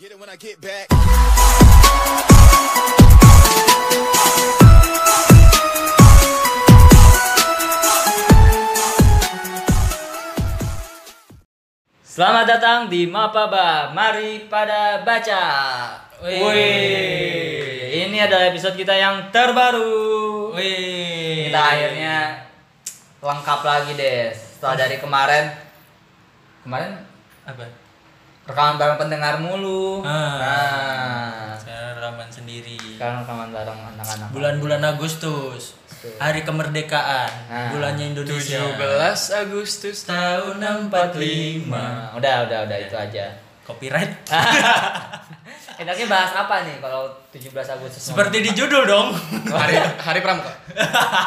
Get it when I get back. Selamat datang di Mapaba. Mari pada baca. Wih. Wih. Ini adalah episode kita yang terbaru. Wih. Kita akhirnya lengkap lagi deh. Setelah dari kemarin kemarin apa? Rekaman bareng pendengar mulu. Ah. Nah, Saya rekaman sendiri. sekarang rekaman bareng anak-anak. Bulan-bulan Agustus. Hari kemerdekaan. Nah. Bulannya Indonesia. 17 Agustus tahun 45. Nah, udah, udah, udah itu aja. Copyright. Enaknya bahas apa nih kalau 17 Agustus? Seperti di judul dong. hari hari pramuka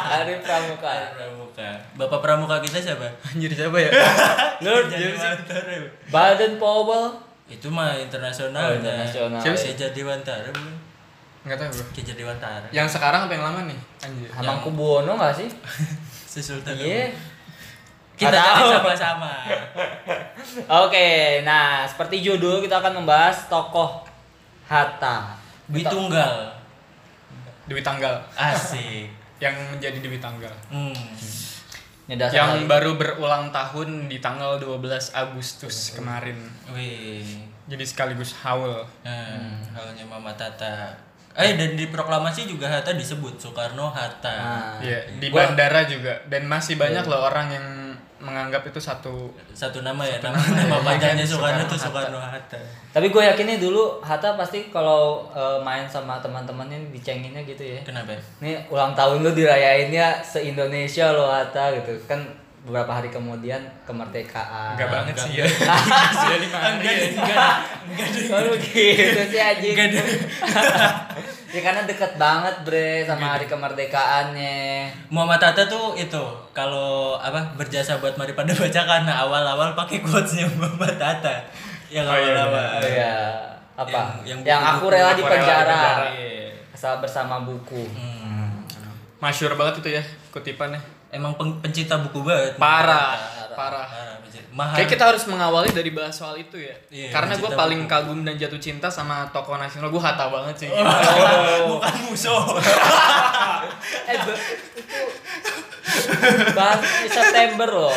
Hari Pramuka. Pramuka. Bapak pramuka kita siapa? anjir siapa ya Lord Jadi Wantara. Baden Powell. Itu mah internasional. Oh, internasional. Siapa sih jadi Wantara bukan? nggak tahu bro Kejar Dewantara. yang sekarang apa yang lama nih anjir Hamangkubuwono nggak sih? Si Sultan. Iya. Kita tahu. sama-sama. Oke, nah seperti judul kita akan membahas tokoh Hatta. Dwi Tunggal. Dewi Tanggal Asik. yang menjadi Dewi Tanggal Hmm. Ini yang lagi. baru berulang tahun di tanggal 12 Agustus kemarin Wih. jadi sekaligus haul Nah, halnya Mama Tata. Eh dan di proklamasi juga Hatta disebut Soekarno Hatta. Nah, Iya, di gua- bandara juga dan masih banyak loh orang yang menganggap itu satu Satu nama ya, Satu nama, nama ya. nama panjangnya Soekarno Soekarno itu. Soekarno Hatta. Tapi gue yakin nih dulu Hatta pasti kalau eh, main sama teman-temannya dicenginnya gitu ya. Kenapa? Nih ulang tahun lu dirayainnya se Indonesia lo Hatta gitu kan beberapa hari kemudian kemerdekaan. enggak banget sih ya sudah lima hari Enggak, ya. enggak, enggak, gitu sih anjing. Enggak deh. ya karena deket banget bre sama hari kemerdekaannya. Muhammad Hatta tuh itu kalau apa berjasa buat mari pada baca karena awal-awal pakai quotesnya Muhammad Hatta. Yang Oh, iya, awal-awal. Oh iya. Apa? Yang- Yang, yang aku rela di penjara. Iya. Asal bersama buku. Hmm. masyur banget itu ya kutipannya Emang peng- pencinta buku banget. parah Parah. parah Parah, pencinta. Mahal. Kayak kita harus mengawali dari bahas soal itu ya. Iya, Karena gue paling buku. kagum dan jatuh cinta sama tokoh nasional. Gue Hatta banget sih. bukan musuh. Eh, itu bahas September loh.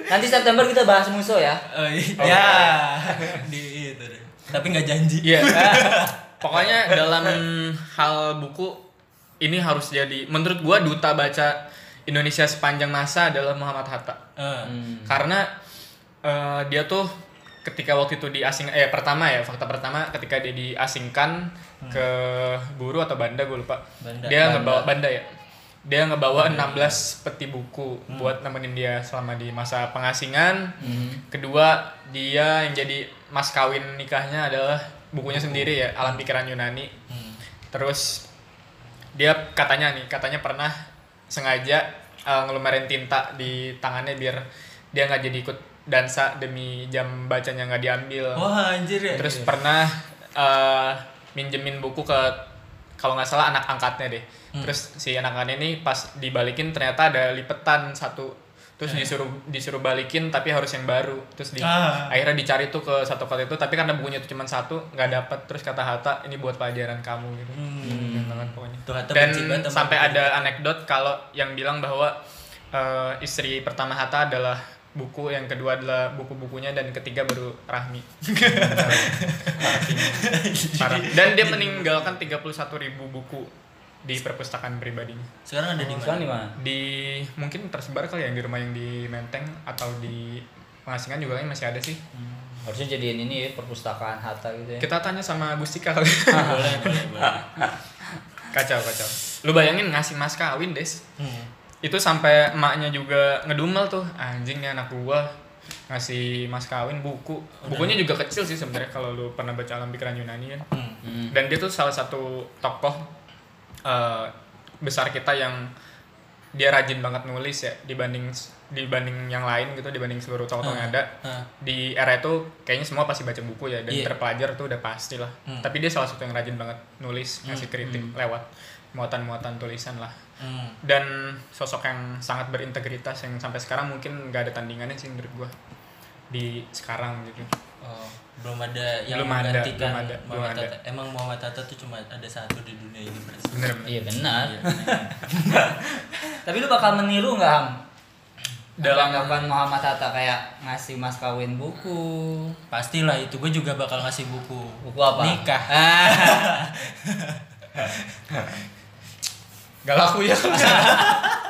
Nanti September kita bahas musuh ya. Oh, iya. Di itu deh. Tapi nggak janji. Iya. Pokoknya dalam hal buku ini harus jadi menurut gue duta baca Indonesia sepanjang masa adalah Muhammad Hatta. Eh, Karena eh, dia tuh ketika waktu itu diasing eh pertama ya fakta pertama ketika dia diasingkan ke Buru atau Banda gue lupa. Banda. Dia Banda. ngebawa Banda ya. Dia ngebawa 16 peti buku buat nemenin dia selama di masa pengasingan. Kedua, dia yang jadi mas kawin nikahnya adalah bukunya sendiri ya, Alam Pikiran Yunani. hmm. Terus dia katanya nih, katanya pernah sengaja uh, ngelumarin tinta di tangannya biar dia nggak jadi ikut dansa demi jam bacanya nggak diambil. Wah anjir ya. Terus pernah uh, minjemin buku ke kalau nggak salah anak angkatnya deh. Hmm. Terus si anak angkatnya ini pas dibalikin ternyata ada lipetan satu. Terus disuruh disuruh balikin tapi harus yang baru. Terus di, Ah. akhirnya dicari tuh ke satu kota itu tapi karena bukunya itu cuma satu nggak dapet. Terus kata Hatta ini buat pelajaran kamu gitu. Hmm. Banget pokoknya. Tuh, Hatta Dan sampai ada anekdot kalau yang bilang bahwa eh, istri pertama Hatta adalah buku, yang kedua adalah buku-bukunya dan ketiga baru Rahmi. Parah. Dan dia meninggalkan 31.000 ribu buku di perpustakaan pribadinya. Sekarang ada di mana? Sekarang di mana? Di mungkin tersebar kali yang di rumah yang di Menteng atau di pengasingan juga kayaknya masih ada sih. Harusnya jadiin ini ya perpustakaan Hatta gitu ya. Kita tanya sama Gustika kali. boleh, boleh, boleh. kacau kacau. Lu bayangin ngasih mas kawin, Des. Hmm. itu sampai emaknya juga ngedumel tuh anjing nih anak gua ngasih mas kawin buku bukunya juga kecil sih sebenarnya kalau lu pernah baca alam pikiran Yunani kan Hmm. Hmm. dan dia tuh salah satu tokoh eh, besar kita yang dia rajin banget nulis ya dibanding dibanding yang lain gitu dibanding seluruh tokoh yang ada Ah. di era itu kayaknya semua pasti baca buku ya dan Iya. terpelajar tuh udah pasti lah Hmm. tapi dia salah satu yang rajin banget nulis ngasih kritik Hmm. lewat muatan-muatan tulisan lah Hmm. dan sosok yang sangat berintegritas yang sampai sekarang mungkin nggak ada tandingannya sih menurut gua di sekarang gitu Oh. Belum ada yang Belum ada, menggantikan belum ada, belum Muhammad ada. Emang Muhammad Hatta tuh cuma ada satu di dunia ini bener bener. Iya benar. Iya. Tapi lu bakal meniru nggak Ham? Dalam- melakukan Muhammad Hatta kayak ngasih mas kawin buku. Pastilah itu gue juga bakal ngasih buku. Buku apa? Nikah. Ah. Gak laku ya.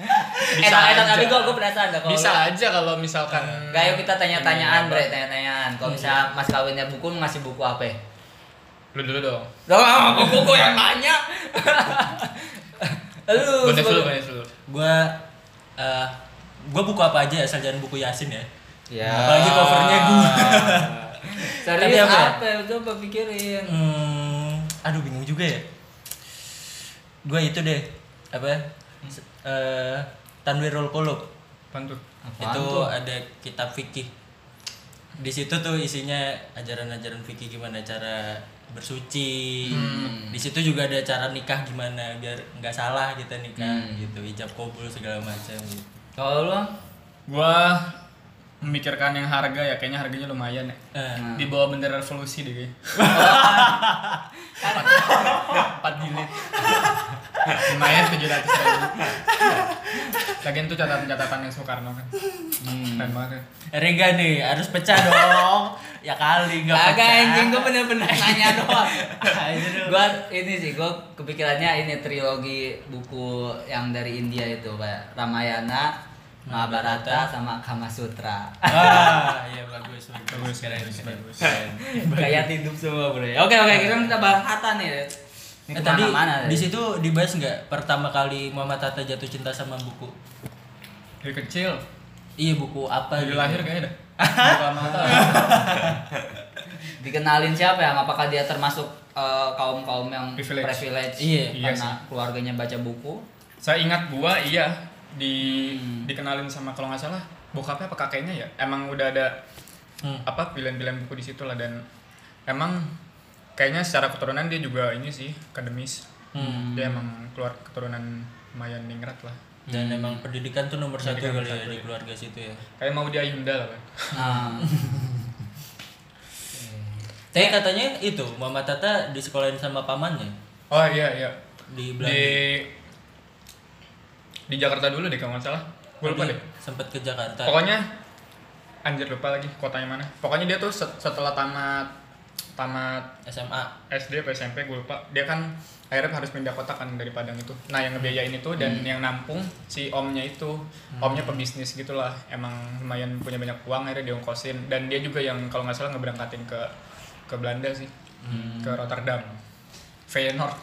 Bisa enak enak tapi gua gua penasaran dah kalau Bisa lu- aja kalau misalkan Gak yuk kita tanya-tanyaan Ini bre, tanya-tanyaan. Kalau misalnya mas kawinnya buku, lu ngasih buku apa? ya? lu dulu dong. Loh, buku gua yang nanya. Lu Bonus dulu, sebagai- bonus dulu. Gue eh gue buku apa aja asal jangan buku Yasin ya. Ya. Apalagi covernya gua. Tapi Serius apa ya? apa? ya? Coba pikirin. Hmm, aduh bingung juga ya. Gue itu deh apa? Eh Tanwirul Qulub. Itu ada kitab fikih. Di situ tuh isinya ajaran-ajaran fikih gimana cara bersuci. Hmm. Di situ juga ada cara nikah gimana biar nggak salah kita nikah Hmm. gitu, ijab kabul segala macam gitu. Kalau lu Gua memikirkan yang harga ya, kayaknya harganya lumayan ya. Eh, Hmm. Di bawah bendera revolusi deh kayaknya. Empat jilid. lumayan tujuh ratus ribu. Lagian tuh catatan-catatan yang Soekarno kan. Keren banget ya. Rega nih harus pecah dong. ya kali nggak Agak pecah. anjing gua bener-bener nanya doang. Gua ini sih gua kepikirannya ini trilogi buku yang dari India itu kayak Ramayana, Mahabharata sama Kama Sutra. Ah, iya bagus, bagus. Bagus, bagus, bagus. Gaya hidup semua bro. Oke oke kita kita bahas Hatta nih. Ini Eh, tadi ke mana-mana di situ dibahas nggak pertama kali Muhammad Hatta jatuh cinta sama buku? Dari kecil, Iya buku apa? dari gitu? lahir kayaknya dah. Mata. dikenalin siapa ya? Apakah dia termasuk kaum kaum yang Privilege. privilege, Iya, iya karena keluarganya baca buku? Saya ingat gua iya di Hmm. dikenalin sama kalau nggak salah bokapnya apa kakeknya ya. Emang udah ada Hmm. apa pilihan-pilihan buku di situ lah dan emang kayaknya secara keturunan dia juga ini sih akademis. Hmm. Dia emang keluar keturunan lumayan ningrat lah. Dan emang pendidikan tuh nomor satu Pendidikan kali ya satu, di ya. keluarga situ ya. Kayak mau dia Ayunda lah kan. Nah, Tapi katanya itu Muhammad Hatta di sekolahin sama pamannya Oh iya iya. di Belanda. Di di Jakarta dulu deh kalau nggak salah. Gue lupa deh. Sempet ke Jakarta. Pokoknya anjir lupa lagi kotanya mana. Pokoknya dia tuh set- setelah tamat tamat SMA. SD atau SMP gue lupa dia kan akhirnya harus pindah kota kan dari Padang itu nah yang ngebiayain itu dan yang nampung si omnya itu omnya pebisnis gitulah emang lumayan punya banyak uang akhirnya diongkosin dan dia juga yang kalau nggak salah ngeberangkatin ke ke Belanda sih ke Rotterdam Feyenoord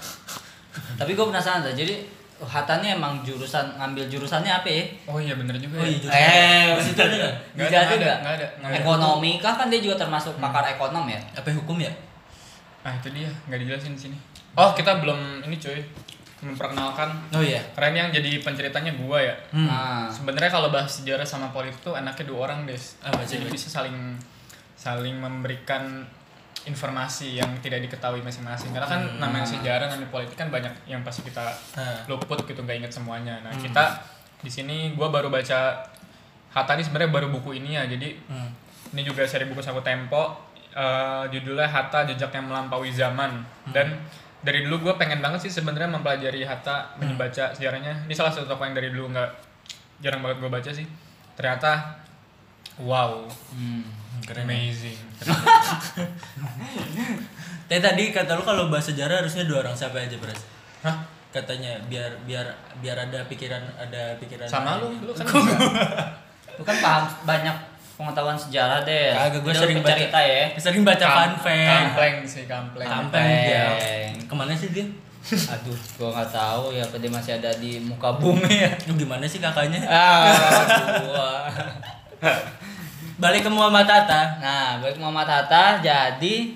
tapi gue penasaran tuh. Jadi Hatta nih emang jurusan ngambil jurusannya apa ya? oh iya bener juga Oh ya. iya, jurusan. Eh, situ ada nggak? Nggak Bisa ada, juga. nggak ada, nggak ada, nggak ada. Ekonomi kah kan dia juga termasuk pakar ekonom ya? Apa hukum ya? ah itu dia nggak dijelasin di sini oh kita belum ini cuy memperkenalkan Oh iya. keren yang jadi penceritanya gua ya Hmm. Nah, Sebenarnya kalau bahas sejarah sama politik tuh enaknya dua orang des. Apa Jadi sih? bisa saling saling memberikan informasi yang tidak diketahui masing-masing. Karena kan Hmm. namanya sejarah, namanya politik kan banyak yang pasti kita luput gitu nggak inget semuanya. Nah Hmm. kita di sini gua baru baca Hatta ini sebenarnya baru buku ini ya. Jadi Hmm. ini juga seri buku saku Tempo. eh, judulnya Hatta Jejak yang Melampaui Zaman dan dari dulu gue pengen banget sih sebenarnya mempelajari Hatta membaca sejarahnya ini salah satu tokoh yang dari dulu nggak jarang banget gue baca sih ternyata wow hmm. Keren. amazing Tapi tadi kata lu kalau bahas sejarah harusnya dua orang siapa aja, Bras? Hah? Katanya biar biar biar ada pikiran ada pikiran sama lu lu kan Lu kan paham banyak pengetahuan sejarah deh. Kagak gue sering baca cerita ya. Sering baca kampleng sih kampleng Kampeng dia. Ke mana sih dia? Aduh, gua nggak tahu ya apa dia masih ada di muka bumi ya. Lu gimana sih kakaknya? Ah, gua. Balik ke Muhammad Hatta. Nah, baik Muhammad Hatta jadi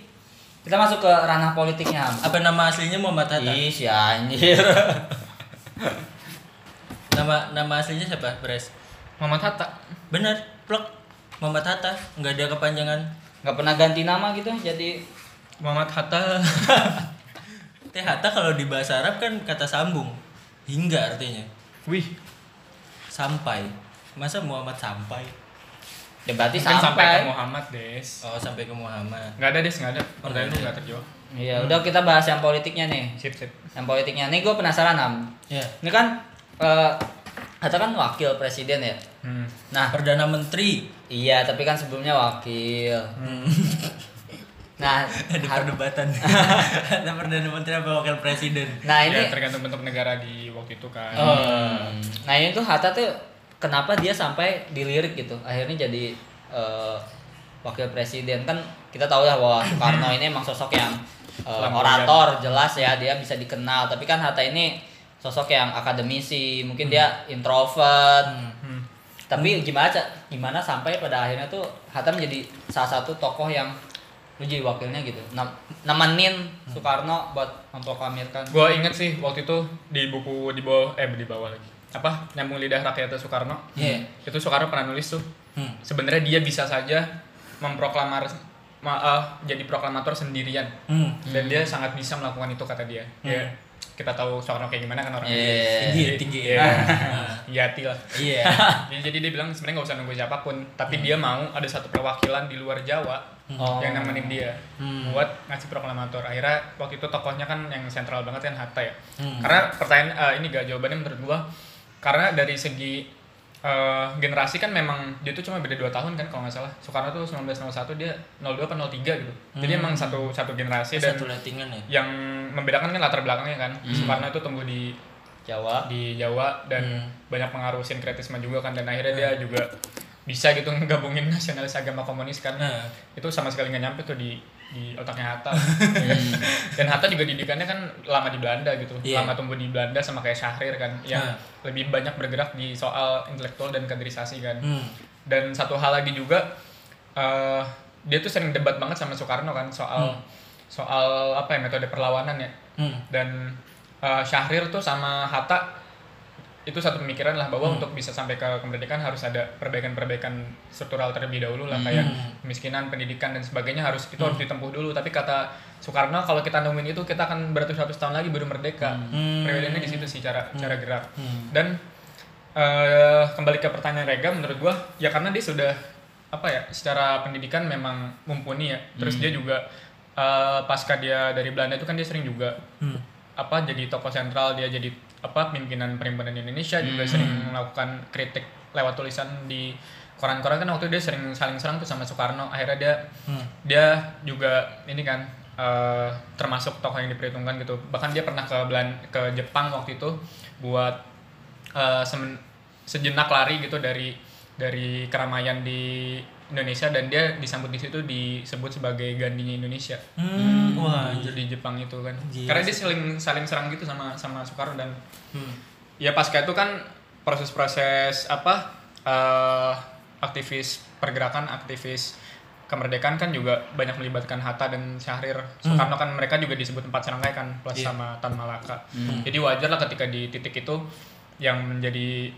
kita masuk ke ranah politiknya. Apa nama aslinya Muhammad Hatta? Ih, si anjir. Nama nama aslinya siapa, Bres? Muhammad Hatta Bener, plek. Muhammad Hatta, nggak ada kepanjangan. Nggak pernah ganti nama gitu, jadi Muhammad Hatta Teh Hatta kalau di bahasa Arab kan kata sambung. Hingga artinya. wih Sampai. Masa Muhammad sampai? Ya berarti Mungkin sampai sampai. ke Muhammad des. Oh sampai ke Muhammad. Nggak ada des, nggak ada. Pertanyaan nggak lu ada. nggak terjawab. Iya, udah kita bahas yang politiknya nih. Sip sip. Yang politiknya. Nih gue penasaran Am. Ya. Ini kan eh Hatta kan wakil presiden ya. Hmm. Nah, Perdana Menteri. iya, tapi kan sebelumnya wakil. Hmm. Nah, Ada perdebatan. Ada perdana menteri apa wakil presiden? nah ini ini ya, tergantung bentuk negara di waktu itu kan. Oh. Hmm. Nah ini tuh Hatta tuh kenapa dia sampai dilirik gitu? Akhirnya jadi eh, wakil presiden. Kan kita tahu ya bahwa Soekarno ini emang sosok yang Lampu orator jelas ya dia bisa dikenal. Tapi kan Hatta ini sosok yang akademisi mungkin dia introvert. Hmm. tapi gimana gimana sampai pada akhirnya tuh Hatta menjadi salah satu tokoh yang lu jadi wakilnya gitu? Nemenin Soekarno buat memproklamirkan. Gua inget sih waktu itu di buku di bawah eh di bawah lagi. Apa? Nyambung lidah rakyat Soekarno. Iya. Itu Soekarno pernah nulis tuh. Hmm. Sebenarnya dia bisa saja memproklamar ma- eh, jadi proklamator sendirian Hmm. dan dia sangat bisa melakukan itu kata dia. Ya, kita tahu Soekarno kayak gimana kan orangnya. Iya. Tinggi, tinggi. Iya. Yati lah. Iya. Jadi, jadi dia bilang sebenarnya nggak usah nunggu siapa pun, tapi dia mau ada satu perwakilan di luar Jawa Oh. yang nemenin dia Hmm. buat ngasih proklamator. Akhirnya waktu itu tokohnya kan yang sentral banget kan Hatta ya. Hmm. Karena pertanyaan eh, ini gak jawabannya menurut gua karena dari segi eh, generasi kan memang dia tuh cuma beda 2 tahun kan kalau nggak salah. Soekarno tuh 1901 dia 02 apa 03 gitu. Jadi emang satu satu generasi dan Satu lettingan ya. yang membedakan kan latar belakangnya kan. Soekarno itu tumbuh di Jawa di Jawa dan Hmm. banyak pengaruh sinkretisme juga kan dan akhirnya dia juga bisa gitu ngegabungin nasionalis agama komunis kan Nah. itu sama sekali nggak nyampe tuh di di otaknya Hatta dan Hatta juga didikannya kan lama di Belanda gitu Iya. lama tumbuh di Belanda sama kayak Syahrir kan yang Nah. lebih banyak bergerak di soal intelektual dan kaderisasi kan Hmm. dan satu hal lagi juga eh, dia tuh sering debat banget sama Soekarno kan soal soal apa ya metode perlawanan ya Hmm. dan uh, Syahrir tuh sama Hatta itu satu pemikiran lah bahwa untuk bisa sampai ke kemerdekaan harus ada perbaikan-perbaikan struktural terlebih dahulu lah kayak kemiskinan, pendidikan dan sebagainya harus itu harus ditempuh dulu. Tapi kata Soekarno kalau kita nemuin itu kita akan beratus-ratus tahun lagi baru merdeka. Hmm. Perbedaannya di situ sih cara cara gerak. Hmm. Dan eh, kembali ke pertanyaan Rega menurut gua ya karena dia sudah apa ya secara pendidikan memang mumpuni ya. Terus dia juga eh, pasca dia dari Belanda itu kan dia sering juga Hmm. apa jadi tokoh sentral dia jadi apa pimpinan perhimpunan Indonesia juga Hmm. sering melakukan kritik lewat tulisan di koran-koran kan waktu itu dia sering saling serang tuh sama Soekarno akhirnya dia Hmm. dia juga ini kan eh, termasuk tokoh yang diperhitungkan gitu bahkan dia pernah ke Belan ke Jepang waktu itu buat eh, semen- sejenak lari gitu dari dari keramaian di Indonesia dan dia disambut di situ disebut sebagai Gandinya Indonesia Hmm. Wah. Anjir di Jepang itu kan. Gila Karena dia saling saling serang gitu sama sama Soekarno dan Hmm. ya pasca itu kan proses-proses apa eh, aktivis pergerakan aktivis kemerdekaan kan juga banyak melibatkan Hatta dan Syahrir. Soekarno kan mereka juga disebut empat serangkai kan plus Iya. sama Tan Malaka. Jadi wajar lah ketika di titik itu yang menjadi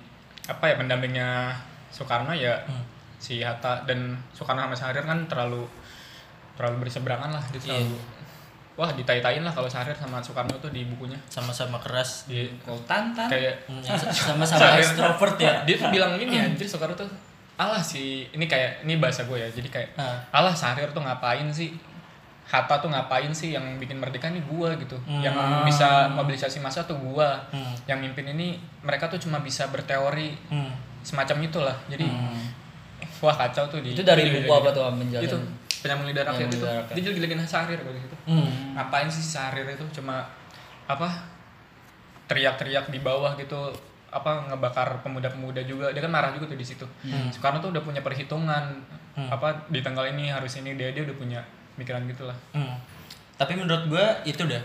apa ya pendampingnya Soekarno ya Hmm. Si Hatta dan Soekarno sama Syahrir kan terlalu terlalu berseberangan lah dia Iya. terlalu wah ditai-tain lah kalau Syahrir sama Soekarno tuh di bukunya Sama-sama keras. di Kau tantan kayak Hmm, Sama-sama Syahrir- extrovert ya. dia tuh bilang gini anjir Soekarno tuh alah si ini kayak ini bahasa gue ya jadi kayak Ah. alah Syahrir tuh ngapain sih Hatta tuh ngapain sih yang bikin merdeka nih gua gitu Hmm. yang bisa mobilisasi massa tuh gua Hmm. yang mimpin ini mereka tuh cuma bisa berteori Hmm. semacam itulah jadi Hmm. Wah kacau tuh di itu dari buku apa tuh Am, penjelasan itu penyambung lidah rakyat itu. dia jelek-jelekin Syahrir pada situ Hmm. ngapain sih si Syahrir itu? Cuma apa teriak-teriak di bawah gitu apa ngebakar pemuda-pemuda juga. Dia kan marah juga tuh di situ. Soekarno tuh udah punya perhitungan. Hmm. apa di tanggal ini harus ini dia dia udah punya pikiran gitulah Hmm. Tapi menurut gua itu dah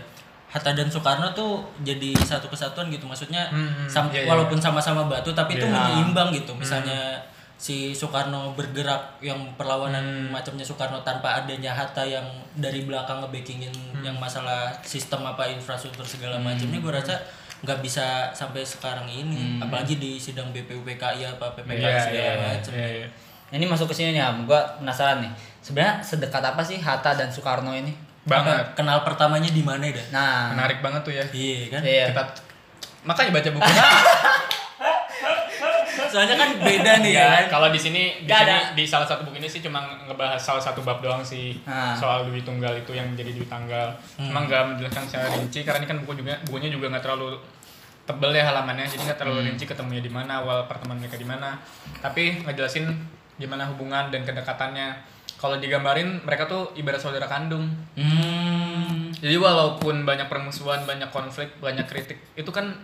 Hatta dan Soekarno tuh jadi satu kesatuan gitu. Maksudnya Hmm, hmm, sam- iya, iya. walaupun sama-sama batu tapi itu Iya. menyeimbang gitu. Misalnya si Soekarno bergerak yang perlawanan macamnya Soekarno tanpa adanya Hatta yang dari belakang ngebackingin yang masalah sistem apa infrastruktur segala macamnya gua rasa nggak bisa sampai sekarang ini apalagi di sidang BPUPKI apa PPK Iya, segala iya, macam. iya. Nah, ini masuk ke sini nih Am. gua penasaran nih. Sebenarnya sedekat apa sih Hatta dan Soekarno ini? Banget. Apa, kenal pertamanya di mana dah? Nah. Menarik banget tuh ya. Iya kan? Iya. Kita makanya baca buku Soalnya kan beda nih Ya, kan. kalau di sini di, sini, ada. di salah satu buku ini sih cuma ngebahas salah satu bab doang sih Ah. soal Dwi Tunggal itu yang jadi Dwi Tanggal. Cuma nggak menjelaskan secara rinci karena ini kan buku juga bukunya juga nggak terlalu tebel ya halamannya jadi nggak terlalu rinci ketemunya di mana awal pertemuan mereka di mana. Tapi ngejelasin gimana hubungan dan kedekatannya. Kalau digambarin mereka tuh ibarat saudara kandung. Hmm. Jadi walaupun banyak permusuhan, banyak konflik, banyak kritik, itu kan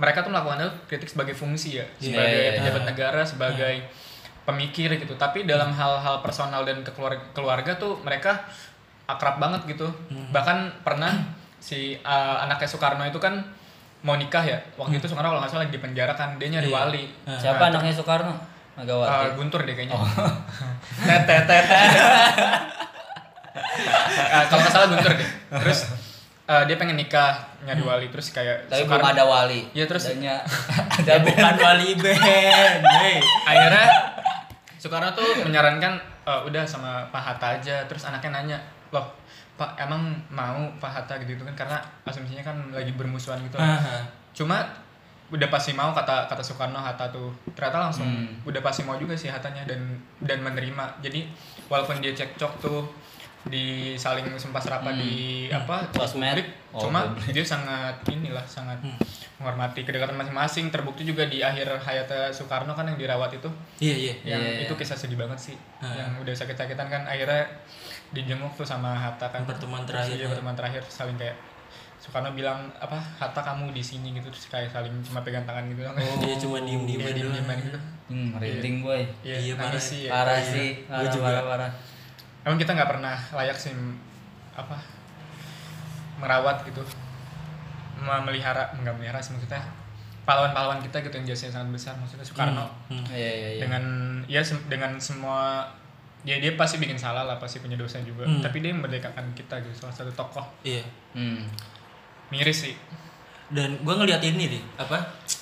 mereka tuh melakukannya kritik sebagai fungsi ya, Iya, sebagai iya, iya. pejabat negara, sebagai pemikir gitu. Tapi dalam hal-hal personal dan keluarga, keluarga tuh mereka akrab banget gitu. Bahkan pernah si uh, anaknya Soekarno itu kan mau nikah ya. Waktu itu Soekarno kalau nggak salah lagi di penjara kan, dia nyari Iya. wali. Siapa anaknya Soekarno? Uh, Megawati. Guntur deh kayaknya. tet tet tet. Uh, kalau nggak salah Guntur deh. Terus uh, dia pengen nikah nyari wali terus kayak Tapi Soekarno- belum ada wali. Iya, terus- Adanya Ya bukan wali band. Hey. akhirnya Soekarno tuh menyarankan "Eh, udah sama Pak Hatta aja terus anaknya nanya loh Pak emang mau Pak Hatta gitu kan karena asumsinya kan lagi bermusuhan gitu Aha. cuma udah pasti mau kata kata Soekarno Hatta tuh ternyata langsung Hmm. udah pasti mau juga sih Hattanya dan dan menerima jadi walaupun dia cekcok tuh di saling sumpah serapah Hmm. di apa di Sosmed. Oh, cuma publik. dia sangat inilah sangat Hmm. menghormati kedekatan masing-masing terbukti juga di akhir hayatnya Soekarno kan yang dirawat itu Iya iya. yang Iya, iya. itu kisah sedih banget sih Ah. yang udah sakit-sakitan kan akhirnya dijenguk tuh sama Hatta kan Pertemuan Terus terakhir. iya, pertemuan terakhir saling kayak Soekarno bilang apa Hatta kamu di sini gitu terus kayak saling cuma pegang tangan gitu Oh, dia cuma diem-diem Iya, aja diem-dieman doang. gitu Hmm, merinding boy. iya, Iya, parah. sih ya. Parah Iya. sih. Parah, parah. Emang kita nggak pernah layak sih apa merawat gitu memelihara nggak melihara sih maksudnya pahlawan-pahlawan kita gitu yang jasanya sangat besar maksudnya Soekarno Hmm. Iya, iya, iya. dengan ya sem- dengan semua dia dia pasti bikin salah lah pasti punya dosa juga Hmm. tapi dia memerdekakan kita gitu salah satu tokoh Iya. Hmm. miris sih Dan gua ngeliat ini nih, apa?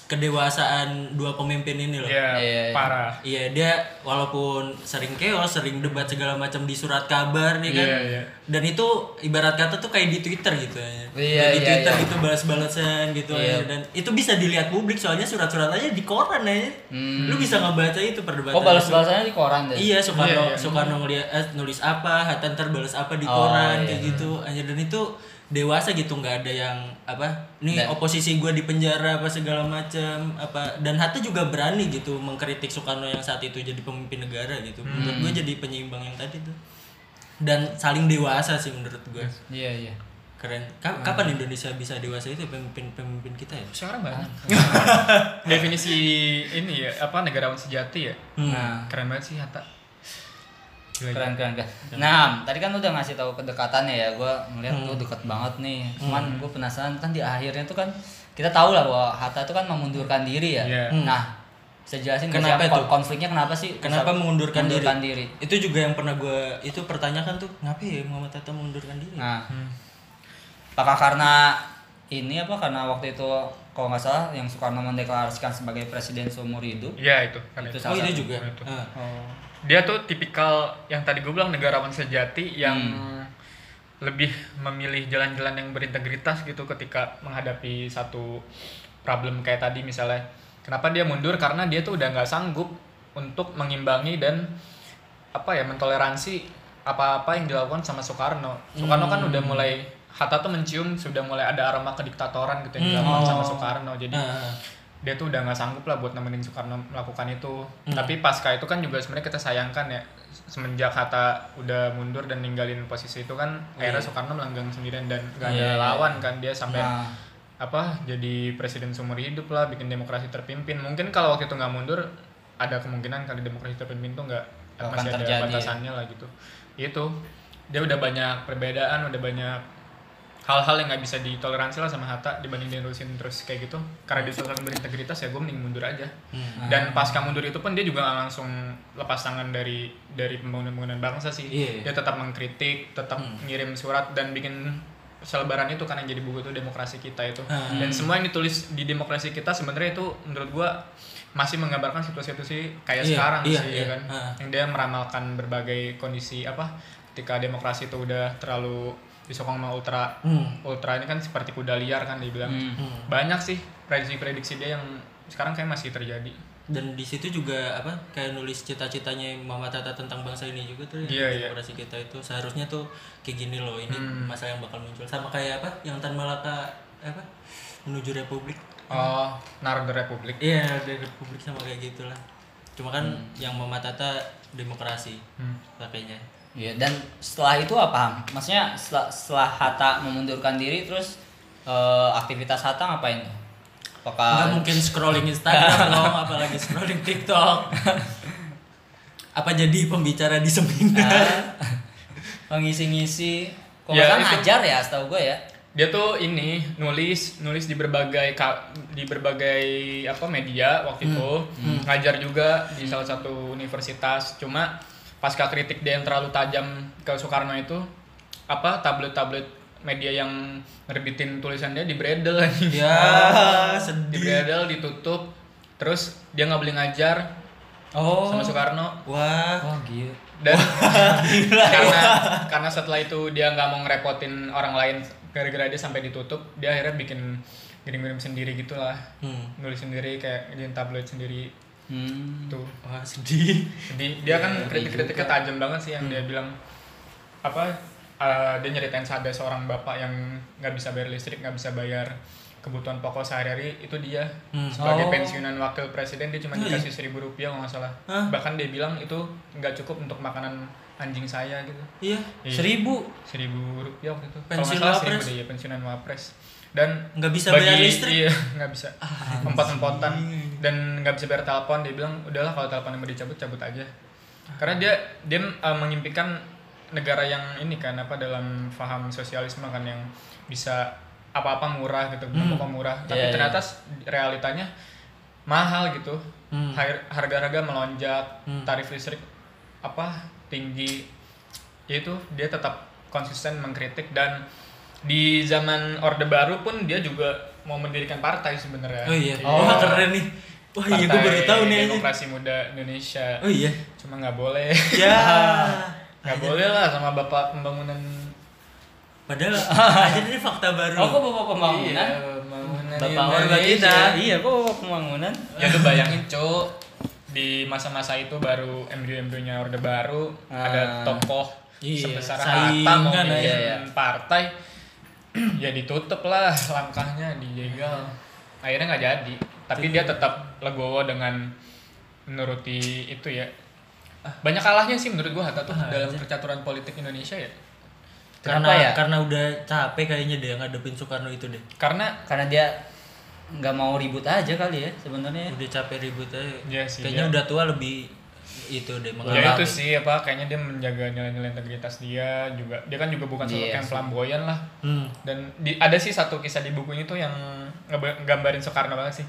Kedewasaan dua pemimpin ini loh. ya Iya, iya. parah Iya dia walaupun sering chaos, sering debat segala macam di surat kabar nih kan. Iya, iya. Dan itu ibarat kata tuh kayak di Twitter gitu ya. Iya, di iya, Twitter iya. gitu balas-balasan gitu Iya. aja. dan itu bisa dilihat publik soalnya surat-surat aja di koran aja. Hmm. Lu bisa ngebaca itu perdebatan. Oh, balas-balasannya di koran deh. Iya, Soekarno Iya, iya. Soekarno ngeliat eh, nulis apa, Hatta ntar balas apa di Oh, koran iya. kayak gitu. Anjir dan itu dewasa gitu nggak ada yang apa nih Dan- oposisi gue di penjara apa segala macam apa dan Hatta juga berani gitu mengkritik Soekarno yang saat itu jadi pemimpin negara gitu menurut Hmm. gue jadi penyeimbang yang tadi tuh dan saling dewasa sih menurut gue Iya, iya. keren Hmm. Ka- kapan Indonesia bisa dewasa itu pemimpin pemimpin kita ya sekarang banyak definisi ini ya apa negarawan sejati ya Hmm. Nah, keren banget sih Hatta keren keren keren. Nah, tadi kan lu udah ngasih tahu kedekatannya ya. Gua ngeliat Hmm. tuh deket banget nih. Cuman gue penasaran kan di akhirnya tuh kan kita tahu lah bahwa Hatta tuh kan memundurkan diri ya. Iya. Hmm. Nah, saya jelasin Kenapa itu? kon- konfliknya kenapa sih? Kenapa bisa mengundurkan, mengundurkan diri? diri? Itu juga yang pernah gue itu pertanyakan tuh, ngapain ya Muhammad Hatta mengundurkan diri? Nah, Hmm. apakah karena ini apa karena waktu itu kalau nggak salah yang Soekarno mendeklarasikan sebagai presiden seumur hidup? Iya itu karena Itu itu. oh itu satu. juga. Itu. Ah. Oh. dia tuh tipikal yang tadi gue bilang negarawan sejati yang Hmm. Lebih memilih jalan-jalan yang berintegritas gitu ketika menghadapi satu problem kayak tadi misalnya kenapa dia mundur karena dia tuh udah nggak sanggup untuk mengimbangi dan apa ya mentoleransi apa-apa yang dilakukan sama Soekarno Soekarno kan Hmm. udah mulai Hatta tuh mencium sudah mulai ada aroma kediktatoran gitu yang Hmm. dilakukan sama Oh. Soekarno jadi Ah. Dia tuh udah nggak sanggup lah buat nemenin Soekarno melakukan itu. Hmm. Tapi pasca itu kan juga sebenarnya kita sayangkan ya semenjak Hatta udah mundur dan ninggalin posisi itu kan akhirnya Iya. Soekarno melanggang sendirian dan gak ada Iya, iya. lawan kan dia sampai Nah, apa jadi presiden seumur hidup lah bikin demokrasi terpimpin. Mungkin kalau waktu itu nggak mundur ada kemungkinan kali demokrasi terpimpin tuh nggak masih ada terjadi, ya. batasannya lah gitu. Itu dia udah banyak perbedaan, udah banyak hal-hal yang nggak bisa ditoleransi lah sama Hatta dibanding dia nerusin terus kayak gitu karena dia selalu berintegritas ya gue mending mundur aja Hmm. dan pasca mundur itu pun dia juga langsung lepas tangan dari dari pembangunan-pembangunan bangsa sih Iya. dia tetap mengkritik tetap Hmm. ngirim surat dan bikin selebaran itu kan yang jadi buku itu demokrasi kita itu Hmm. dan semua yang ditulis di demokrasi kita sebenarnya itu menurut gua masih menggambarkan situasi-situasi kayak Iya, sekarang iya, sih iya. ya kan Ah. yang dia meramalkan berbagai kondisi apa ketika demokrasi itu udah terlalu disokong sama ultra Hmm. ultra ini kan seperti kuda liar kan dibilang hmm. Hmm. banyak sih prediksi-prediksi dia yang sekarang kayak masih terjadi dan di situ juga apa kayak nulis cita-citanya Mama Tata tentang bangsa ini juga tuh Iya, yang iya. demokrasi kita itu seharusnya tuh kayak gini loh ini Hmm. masalah yang bakal muncul sama kayak apa yang Tan Malaka apa menuju republik Oh, Naroda Republik. iya dari republik sama kayak gitulah cuma kan yang Mama Tata demokrasi Hmm. pakainya Iya, dan setelah itu apa? Maksudnya setelah, setelah Hatta memundurkan diri terus eh, aktivitas Hatta ngapain tuh? nggak Apakah mungkin scrolling Instagram dong apalagi scrolling TikTok. Apa jadi pembicara di seminar? Ah, mengisi-ngisi. Kok Ya, ngajar ya setahu gue ya? Dia tuh ini nulis nulis di berbagai di berbagai apa media waktu itu. Ngajar juga di salah satu universitas. Cuma pasca kritik dia yang terlalu tajam ke Soekarno itu apa tablet-tablet media yang nerbitin tulisan dia di bredel ya di sedih. Bredel ditutup terus dia nggak boleh ngajar oh. sama Soekarno. Wah. Oh gitu dan karena karena setelah itu dia nggak mau ngerepotin orang lain gara-gara dia sampai ditutup dia akhirnya bikin ngirim-ngirim sendiri gitulah. Hmm. nulis sendiri kayak di tabloid sendiri hmm. tuh wah sedih jadi dia kan Iya, kritik-kritiknya tajam banget sih yang dia bilang apa eh, dia nyeritain ada seorang bapak yang nggak bisa bayar listrik nggak bisa bayar kebutuhan pokok sehari-hari itu dia Hmm. sebagai Oh. pensiunan wakil presiden dia cuma iya. dikasih seribu rupiah kalau nggak salah Hah? bahkan dia bilang itu nggak cukup untuk makanan anjing saya gitu iya Iya. seribu seribu rupiah waktu itu kalau nggak salah seribu deh ya pensiunan wapres dan nggak bisa bayar listrik? iya nggak bisa. Empot-empotan dan nggak bisa bayar telepon. Dia bilang udahlah kalau teleponnya mau dicabut cabut aja. Karena dia dia eh, mengimpikan negara yang ini kan apa dalam paham sosialisme kan yang bisa apa-apa murah gitu Hmm. apa murah. Tapi Iya, iya. ternyata s- realitanya mahal gitu. Hmm. Har- harga-harga melonjak Hmm. tarif listrik apa tinggi. Yaitu dia tetap konsisten mengkritik dan di zaman orde baru pun dia juga mau mendirikan partai sebenarnya. Oh iya. Oh. wah keren nih. Wah iya gue baru tahu nih. Demokrasi muda Indonesia. Oh iya. Cuma nggak boleh. Ya. Nggak boleh lah sama bapak pembangunan. Padahal aja ini fakta baru. Oh kok bapak pembangunan? Iya, pembangunan Bapak Indonesia. Orba kita. iya kok bapak pembangunan? Ya lu bayangin cuk. Di masa-masa itu baru embrio-embrionya orde baru Ah. ada tokoh Iya, sebesar Hatta mau aja, bikin ya. partai ya ditutup lah langkahnya dijegal. Akhirnya nggak jadi. Tapi dia tetap legowo dengan menuruti itu ya. Banyak kalahnya sih menurut gua Hatta tuh Ah, dalam aja. percaturan politik Indonesia ya. Karena Kenapa ya? karena udah capek kayaknya deh ngadepin Soekarno itu deh. Karena karena dia nggak mau ribut aja kali ya sebenarnya. Udah capek ribut aja. Iya sih, kayaknya dia- udah tua lebih itu deh ya mengalami. itu sih apa kayaknya dia menjaga nilai-nilai integritas dia juga dia kan juga bukan sosok Iya yang flamboyan lah hmm. dan di, ada sih satu kisah di buku ini tuh yang nggambarin Soekarno banget sih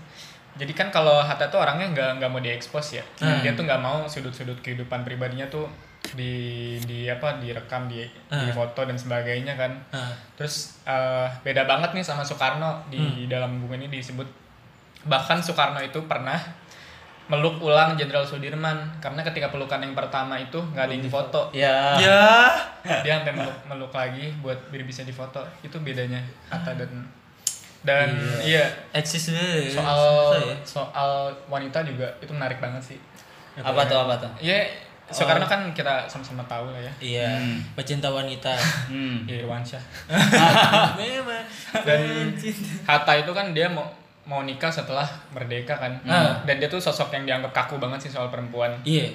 jadi kan kalau Hatta tuh orangnya nggak nggak mau diekspos ya Hmm. dia tuh nggak mau sudut-sudut kehidupan pribadinya tuh di di apa direkam di di Hmm. foto dan sebagainya kan Nah, terus eh, beda banget nih sama Soekarno di Hmm. dalam buku ini disebut bahkan Soekarno itu pernah meluk ulang Jenderal Sudirman. Karena ketika pelukan yang pertama itu nggak ada yang difoto. ya ya. Dia sampai meluk, meluk lagi buat biar bisa difoto. Itu bedanya Hatta dan dan iya. eksis deh soal ya. soal wanita juga itu menarik banget sih. Apa tuh apa tuh? Ya Soekarno kan kita sama-sama tahu lah ya. Iya Hmm. pecinta wanita. Hmm. ya Irwansyah. Memang. Dan Hatta itu kan dia mau mau nikah setelah merdeka kan Hmm. dan dia tuh sosok yang dianggap kaku banget sih soal perempuan iya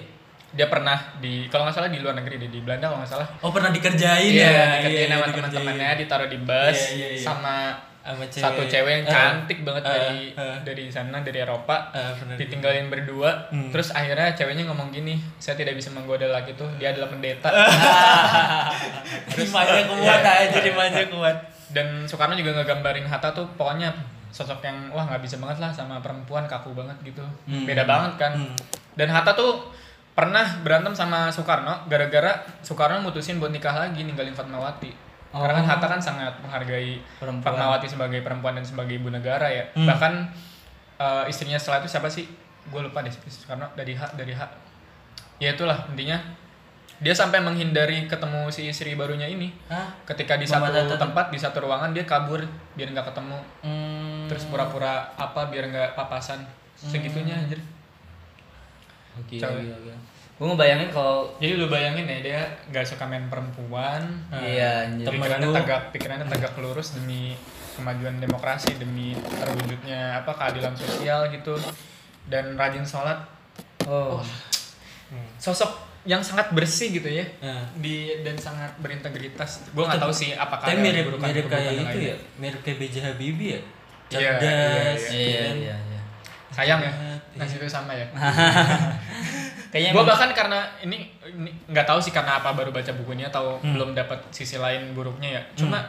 dia pernah di kalau nggak salah di luar negeri di, di Belanda kalau nggak salah oh pernah dikerjain iya ya dikerjain sama dikerjain. teman-temannya ditaruh di bus Iya, iya, iya. sama sama cewek satu cewek yang Eh, cantik banget eh, dari eh. dari sana dari Eropa bener. ditinggalin berdua Hmm. terus akhirnya ceweknya ngomong gini saya tidak bisa menggoda laki tuh dia adalah pendeta Dimanya kuat Iya. aja dimanya kuat dan Soekarno juga ngegambarin Hatta tuh pokoknya sosok yang wah nggak bisa banget lah sama perempuan kaku banget gitu Hmm. beda banget kan Hmm. dan Hatta tuh pernah berantem sama Soekarno gara-gara Soekarno mutusin buat nikah lagi ninggalin Fatmawati karena kan Oh. Hatta kan sangat menghargai Perempuan. Fatmawati sebagai perempuan dan sebagai ibu negara ya Hmm. bahkan eh, istrinya setelah itu siapa sih gue lupa deh Soekarno dari hak dari hak ya itulah intinya dia sampai menghindari ketemu si istri barunya ini Hah? ketika di Mama satu tempat di satu ruangan dia kabur biar nggak ketemu Hmm. Terus pura-pura apa biar nggak papasan segitunya anjir Gila, Cewek. gila, gila. Gue ngebayangin kalau Jadi lu bayangin ya dia nggak suka main perempuan. Iya, anjir. Temen pikirannya lu. tegak, pikirannya tegak lurus demi kemajuan demokrasi, demi terwujudnya apa keadilan sosial gitu. Dan rajin sholat, oh, sosok yang sangat bersih gitu ya. Nah. Di dan sangat berintegritas. Gue nggak tahu sih apakah Tapi mirip mirip kayak itu ya, mirip kayak BJ Habibie ya. Iya, Cerdas, iya, iya, kan? iya, iya. Sayang ya, Iya. nasibnya sama ya. Kayaknya gue bahkan karena ini nggak tahu sih karena apa baru baca bukunya atau Hmm. belum dapat sisi lain buruknya ya cuma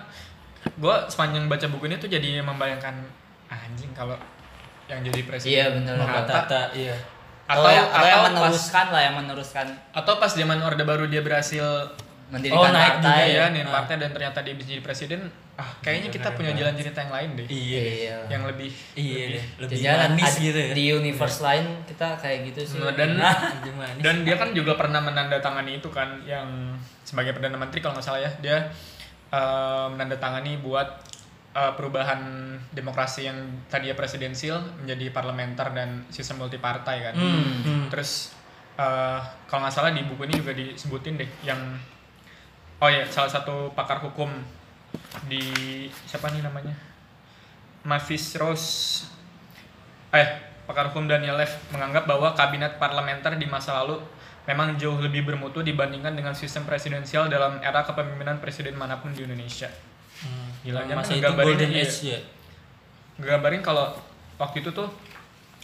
gue sepanjang baca buku ini tuh jadi membayangkan anjing kalau yang jadi presiden Iya, Hatta, Tata, iya. atau, atau yang, atau yang pas meneruskan lah, yang meneruskan atau pas zaman orde baru dia berhasil mendirikan Oh, naik partai. juga ya ya. nih Ah. partai dan ternyata dia bisa jadi presiden ah kayaknya kita punya jalan cerita yang lain deh Iya. Iya. yang lebih Iya deh, lebih Jangan manis ad- gitu ya. Di universe lain kita kayak gitu sih. Nah, dan Lebih manis. dan dia kan juga pernah menandatangani itu kan yang sebagai perdana menteri kalau nggak salah ya dia eh, menandatangani buat eh, perubahan demokrasi yang tadinya presidensil menjadi parlementer dan sistem multipartai kan Hmm. Hmm. terus eh, kalau nggak salah di buku ini juga disebutin deh yang oh ya salah satu pakar hukum di siapa nih namanya Mavis Rose eh pakar hukum Daniel Lev menganggap bahwa kabinet parlementer di masa lalu memang jauh lebih bermutu dibandingkan dengan sistem presidensial dalam era kepemimpinan presiden mana pun di Indonesia. Hmm. Gila, Masa itu golden dia. age ya. Gambarin kalau waktu itu tuh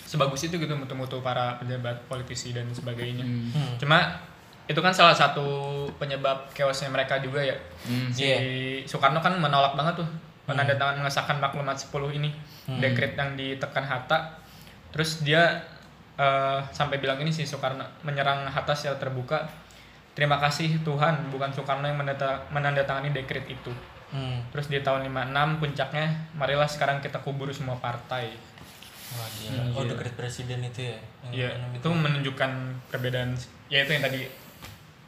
sebagus itu gitu mutu-mutu para pejabat politisi dan sebagainya. Hmm. Cuma itu kan salah satu penyebab chaosnya mereka juga ya. Hmm. Si Iya. Soekarno kan menolak banget tuh penandatangan mengesahkan maklumat 10 ini Hmm. dekret yang ditekan Hatta. Terus dia eh, sampai bilang ini si Soekarno menyerang Hatta secara terbuka. Terima kasih Tuhan, bukan Soekarno yang menanda- menandatangani dekret itu. Hmm. Terus di tahun 56 puncaknya, marilah sekarang kita kubur semua partai. Wah, gila. Hmm, oh, gila. dekret presiden itu ya. Iya, itu menunjukkan perbedaan. Ya itu yang tadi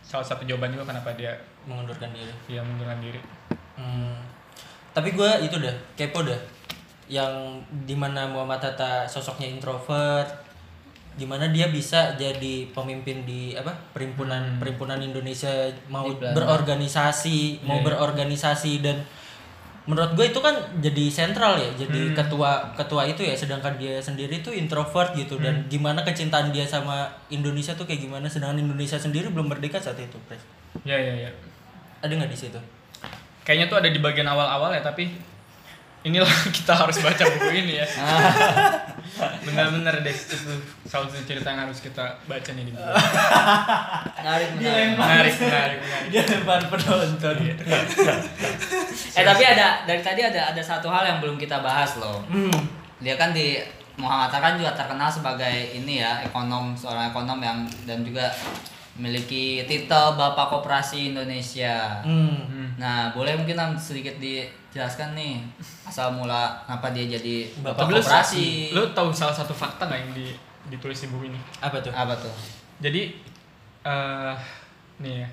salah satu jawaban juga kenapa dia mengundurkan diri. dia mengundurkan diri. Hmm. Tapi gue itu dah kepo dah. Yang di mana Muhammad Hatta sosoknya introvert, gimana dia bisa jadi pemimpin di apa perhimpunan perhimpunan Indonesia mau berorganisasi mau Iya. berorganisasi dan menurut gue itu kan jadi sentral ya jadi Hmm. ketua ketua itu ya sedangkan dia sendiri tuh introvert gitu. Dan gimana kecintaan dia sama Indonesia tuh kayak gimana? Sedangkan Indonesia sendiri belum merdeka saat itu pres. Ya ya ya. ada nggak di situ? Kayaknya tuh ada di bagian awal-awal ya, tapi inilah kita harus baca buku ini ya. Benar-benar deh itu salah satu cerita yang harus kita baca nih di buku. Menarik, menarik. Menarik, menarik, dia depan penonton Eh tapi ada dari tadi ada ada satu hal yang belum kita bahas loh. hmm. Dia kan di Muhammad Hatta kan juga terkenal sebagai ini ya ekonom seorang ekonom yang dan juga memiliki titel Bapak Koperasi Indonesia. Hmm. Hmm. Nah, boleh mungkin sedikit dijelaskan nih asal mula kenapa dia jadi Bapak Tapi Koperasi. lu tahu salah satu fakta nggak yang di, ditulis di buku ini? apa tuh Apa tuh? Jadi eh nih ya.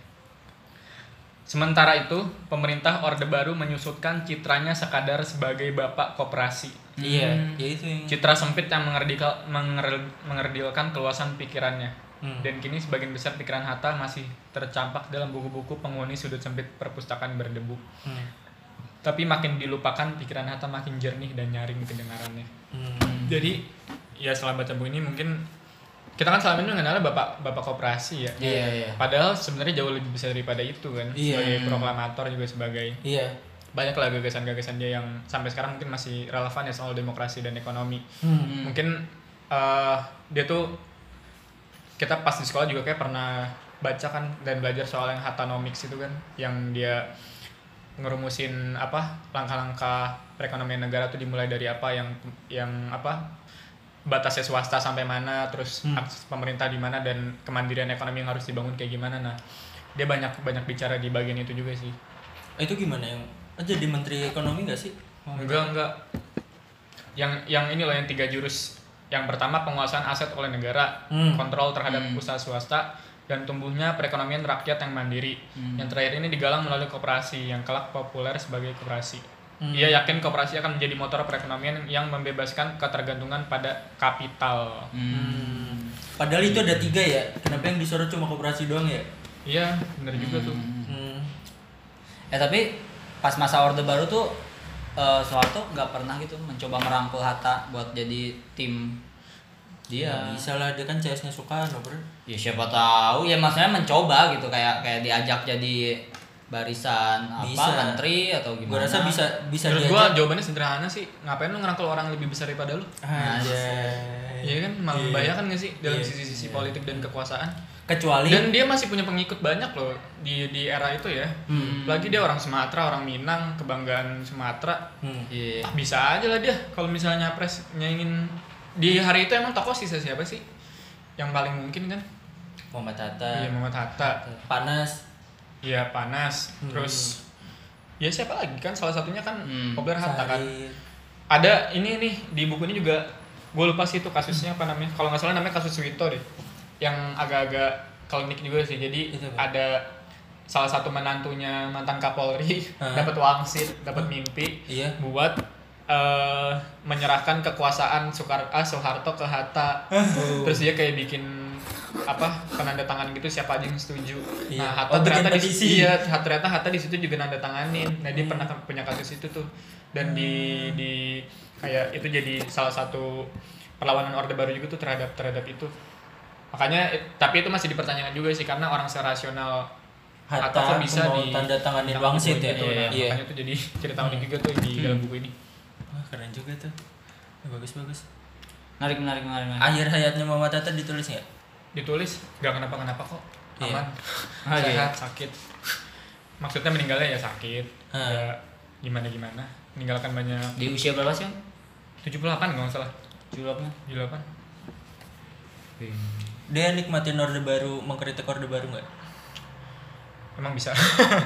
Sementara itu, pemerintah Orde Baru menyusutkan citranya sekadar sebagai bapak koperasi. iya Hmm. ya itu yang Citra sempit yang mengerdikal, menger- mengerdilkan keluasan pikirannya. Hmm. Dan kini sebagian besar pikiran Hatta masih tercampak dalam buku-buku penghuni sudut sempit perpustakaan berdebu. Hmm. Tapi makin dilupakan, pikiran Hatta makin jernih dan nyaring kedengarannya. Hmm. Jadi, ya setelah baca buku ini mungkin kita kan selama ini mengenalnya bapak bapak koperasi ya. Iya, iya. Padahal sebenarnya jauh lebih besar daripada itu kan. Iya. Sebagai proklamator juga sebagai iya banyak lah gagasan-gagasan dia yang sampai sekarang mungkin masih relevan ya soal demokrasi dan ekonomi. Hmm. Mungkin eh, dia tuh kita pas di sekolah juga kayak pernah baca kan dan belajar soal yang hatanomics itu kan yang dia ngerumusin apa langkah-langkah perekonomian negara tuh dimulai dari apa yang yang apa batasnya swasta sampai mana terus Hmm. akses pemerintah di mana dan kemandirian ekonomi yang harus dibangun kayak gimana. Nah dia banyak banyak bicara di bagian itu juga sih. Itu gimana yang oh, jadi menteri ekonomi nggak sih? Enggak enggak. Yang yang ini loh yang tiga jurus. Yang pertama penguasaan aset oleh negara. Hmm. kontrol terhadap Hmm. usaha swasta dan tumbuhnya perekonomian rakyat yang mandiri Hmm. yang terakhir ini digalang melalui koperasi yang kelak populer sebagai koperasi Hmm. ia yakin koperasi akan menjadi motor perekonomian yang membebaskan ketergantungan pada kapital Hmm. Padahal itu ada tiga ya. Kenapa yang disorot cuma koperasi doang ya? iya bener juga tuh Hmm. Eh tapi pas masa Orde Baru tuh eh, Soeharto nggak pernah gitu mencoba merangkul Hatta buat jadi tim dia. Ya, bisa lah dia kan CS-nya Soekarno, Bro. Ya siapa tahu ya maksudnya mencoba gitu kayak kayak diajak jadi barisan apa Bisa. menteri atau Gua gimana. rasa bisa bisa menurut gua jawabannya sederhana sih ngapain lu ngerangkul orang yang lebih besar daripada lu Anjay. Iya kan malah Iya. membahayakan gak sih dalam Iya, sisi-sisi iya. politik dan kekuasaan Kecuali dan dia masih punya pengikut banyak loh di di era itu ya Hmm. lagi dia orang Sumatera orang Minang kebanggaan Sumatera Hmm. Iya. ah, bisa aja lah dia kalau misalnya pres nyaingin di hari itu emang tokoh sisa siapa sih? Yang paling mungkin kan? Muhammad Hatta. iya Muhammad Hatta. Panas. iya panas. Hmm. terus ya siapa lagi kan? Salah satunya kan Hmm. Hatta kan? Ada ini nih di buku ini juga gue lupa sih itu kasusnya apa namanya. Kalau nggak salah namanya kasus Suwito deh. Yang agak-agak klinik juga sih. Jadi Itu ada salah satu menantunya mantan Kapolri dapat wangsit dapat mimpi Iya. buat eh, menyerahkan kekuasaan Soekar ah, Soeharto ke Hatta terus dia kayak bikin apa penanda tangan gitu siapa aja yang setuju Iya. nah Hatta Oh, ternyata di iya Hatta- ternyata Hatta di situ juga nanda tanganin nah Hmm. dia pernah punya kasus itu tuh dan di di kayak itu jadi salah satu perlawanan orde baru juga tuh terhadap terhadap itu makanya eh, tapi itu masih dipertanyakan juga sih karena orang serasional Hatta Hatta kok bisa di tanda tanganin wangsit buku ya? itu. Nah, Iya. Hmm. makanya itu jadi cerita unik juga tuh di dalam buku ini Wah, keren juga tuh. Bagus bagus. Menarik menarik menarik. menarik. Akhir hayatnya Muhammad Hatta ditulis nggak? ditulis nggak kenapa-kenapa kok Iya. aman Ah, iya. sehat sakit maksudnya meninggalnya ya sakit Ah. ya gimana gimana meninggalkan banyak Di usia berapa sih? Om? 78 kalau nggak salah Julapnya. 78 Dia nikmatin orde baru, mengkritik orde baru nggak? Emang bisa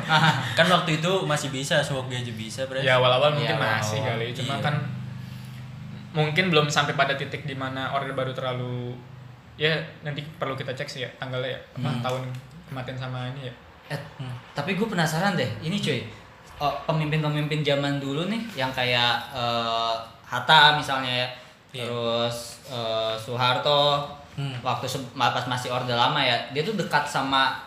kan waktu itu masih bisa, Sohogya aja bisa, Bro. ya awal-awal mungkin masih awal-awal. kali cuma Iya. kan mungkin belum sampai pada titik di mana orde baru terlalu ya nanti perlu kita cek sih ya tanggalnya ya apa Hmm. tahun kematian sama ini ya Eh, Hmm. tapi gue penasaran deh, ini cuy, oh, pemimpin-pemimpin zaman dulu nih, yang kayak eh, Hatta misalnya ya, Iya. terus eh, Soeharto, Hmm. waktu pas masih orde lama ya, dia tuh dekat sama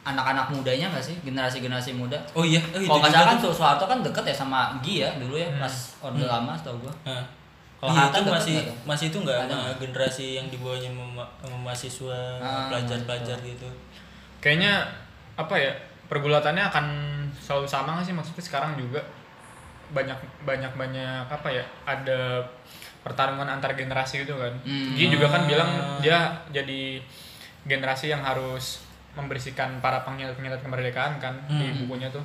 anak-anak mudanya nggak sih, generasi-generasi muda? Oh iya, oh, itu Kalau nggak salah kan tuh. Soeharto kan deket ya sama Gi ya dulu ya, Hmm. pas orde Hmm. lama setahu gue. Nah, Kalau iya, Hatta itu masih tuh? masih itu nggak nggak? generasi yang di bawahnya mema- sama mahasiswa, Ah, pelajar-pelajar gitu. kayaknya apa ya pergulatannya akan selalu sama nggak sih maksudnya sekarang juga banyak banyak banyak apa ya ada pertarungan antar generasi gitu kan Hmm. dia juga kan bilang Ah. dia jadi generasi yang harus membersihkan para pengkhianat-pengkhianat kemerdekaan kan di Hmm. bukunya tuh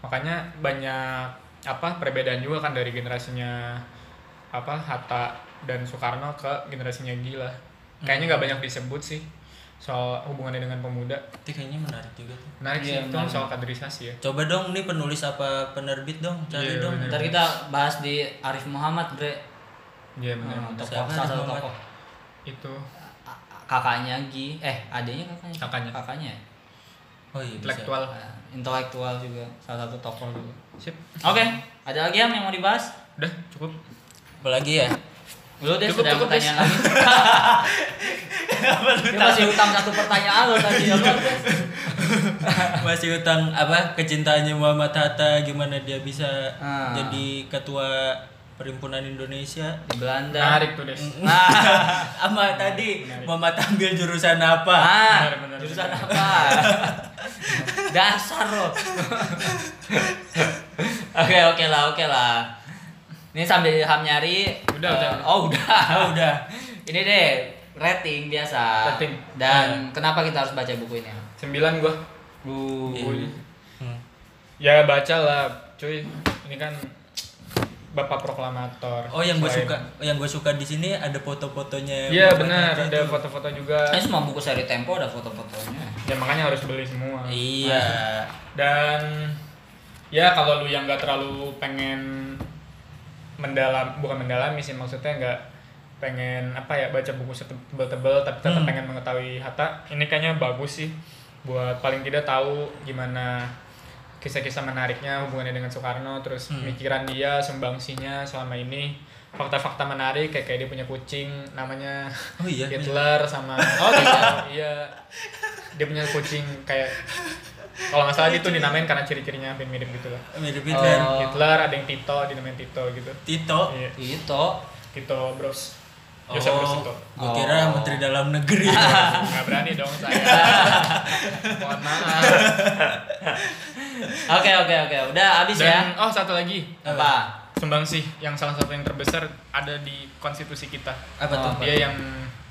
makanya banyak apa perbedaan juga kan dari generasinya apa Hatta dan Soekarno ke generasinya Gila kayaknya nggak banyak disebut sih soal hubungannya dengan pemuda Itu kayaknya menarik juga tuh. menarik sih Iya, itu menarik. soal kaderisasi ya Coba dong nih penulis apa penerbit dong, cari Iya, dong. bener. Ntar kita bahas di Arif Muhammad, Bre. iya benar Hmm, tokoh salah satu tokoh. itu kakaknya Gi, eh adanya kakaknya. Kakaknya. Kakaknya. ya? Oh iya intelektual Nah, intelektual juga salah satu tokoh juga. sip Oke, ada lagi yang mau dibahas? udah cukup Apalagi ya? Lu deh sudah cukup, pertanyaan lagi. Dia masih utang satu pertanyaan lo tadi ya Des. Masih utang apa kecintaannya Muhammad Hatta gimana dia bisa Ah. jadi ketua Perhimpunan Indonesia di Belanda. menarik tuh des Nah, sama tadi Muhammad ambil jurusan apa ah, Benar, benar, jurusan benar. apa? Dasar lo. Oke, oke lah, oke lah. Ini sambil Ilham nyari. Udah, eh, udah. Oh, udah. Oh, udah Ini deh rating biasa. Rating. Dan kenapa kita harus baca buku ini? sembilan gua Bu. Iya. Hmm. ya baca lah cuy ini kan bapak proklamator Oh yang gue suka, yang gue suka di sini ada foto-fotonya. iya benar ada foto-foto juga Ini semua buku seri Tempo ada foto-fotonya. ya makanya harus beli semua Iya. dan ya kalau lu yang nggak terlalu pengen mendalam bukan mendalami sih maksudnya nggak pengen apa ya baca buku setebel-tebel tapi tetap Hmm. pengen mengetahui Hatta ini kayaknya bagus sih buat paling tidak tahu gimana kisah-kisah menariknya hubungannya dengan Soekarno terus pemikiran dia sumbangsinya selama ini fakta-fakta menarik kayak kayak dia punya kucing namanya Oh iya, Hitler sama oh iya dia punya kucing kayak kalau nggak salah itu dinamain karena ciri-cirinya hampir mirip gitu lah Mirip Hitler. Oh. Hitler ada yang Tito dinamain Tito gitu Tito. iya Itu. Tito Bros Joseph Bros Tito kira Oh. Menteri Dalam Negeri. nggak berani dong saya mohon maaf Oke oke oke. Udah habis ya. oh satu lagi Apa? sumbangsih yang salah satu yang terbesar ada di konstitusi kita Apa tuh? Oh. dia yang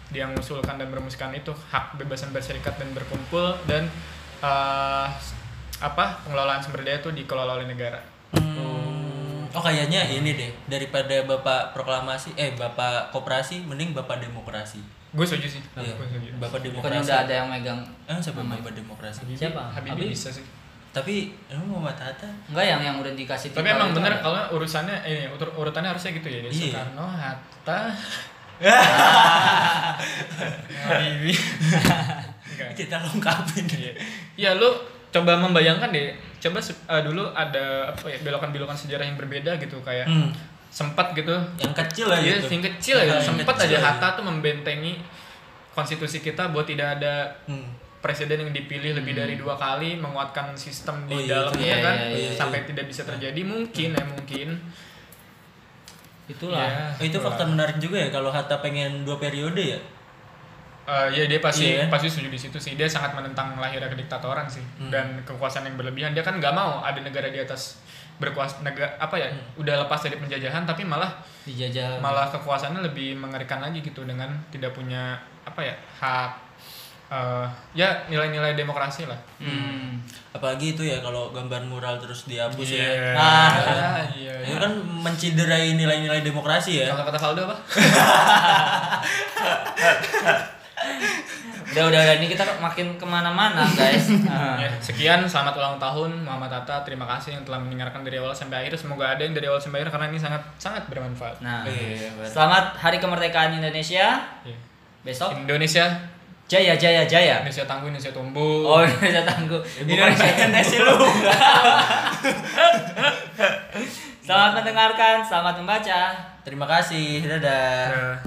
dia mengusulkan dan merumuskan itu hak kebebasan berserikat dan berkumpul dan eh, apa pengelolaan sumber daya itu dikelola oleh negara Hmm, oh kayaknya ini deh daripada bapak proklamasi eh bapak koperasi mending bapak demokrasi. gue setuju sih Iya. Bapak Bukannya demokrasi. udah ada yang megang. Eh, siapa bapak demokrasi? Siapa? Habibie Habibie? bisa sih Tapi emang Muhammad Hatta Enggak yang yang udah dikasih tapi emang bener kalau urusannya ini utur- urutannya harusnya gitu ya Iya. Soekarno Hatta Habibie kita lengkapin. Iya. Ya lu coba membayangkan deh, coba eh, dulu ada apa ya belokan-belokan sejarah yang berbeda gitu kayak Hmm, sempat gitu. yang kecil lah Iya, gitu. yang kecil ya, sempat aja aja. Hatta tuh membentengi konstitusi kita buat tidak ada Hmm. Presiden yang dipilih lebih dari dua kali menguatkan sistem di Oh iya, dalamnya iya, kan iya, iya, sampai iya. tidak bisa terjadi mungkin ya mungkin Itulah. Ya, Oh, itu fakta menarik juga ya kalau Hatta pengen dua periode ya. Eh, ya dia pasti Iya. pasti setuju di situ sih dia sangat menentang lahirnya kediktatoran sih Hmm. dan kekuasaan yang berlebihan dia kan nggak mau ada negara di atas berkuasa negara apa ya Hmm. udah lepas dari penjajahan tapi malah Dijajah. malah kekuasaannya lebih mengerikan lagi gitu dengan tidak punya apa ya hak eh, ya nilai-nilai demokrasi lah Hmm. Apalagi itu ya kalau gambar mural terus dihapus ya. Iya. Ah. iya Itu kan menciderai nilai-nilai demokrasi ya. kalau kata Valdo apa Udah udah udah ini kita makin ke mana-mana guys. Ah. Ya, sekian selamat ulang tahun Muhammad Hatta terima kasih yang telah mendengarkan dari awal sampai akhir semoga ada yang dari awal sampai akhir karena ini sangat sangat bermanfaat Nah, Iya, benar. selamat Hari Kemerdekaan Indonesia. Iya. Besok Indonesia jaya jaya jaya. Indonesia tangguh Indonesia tumbuh Oh Indonesia tangguh. Indonesia PNS lu. Selamat mendengarkan, selamat membaca. Terima kasih. Dadah. Nah.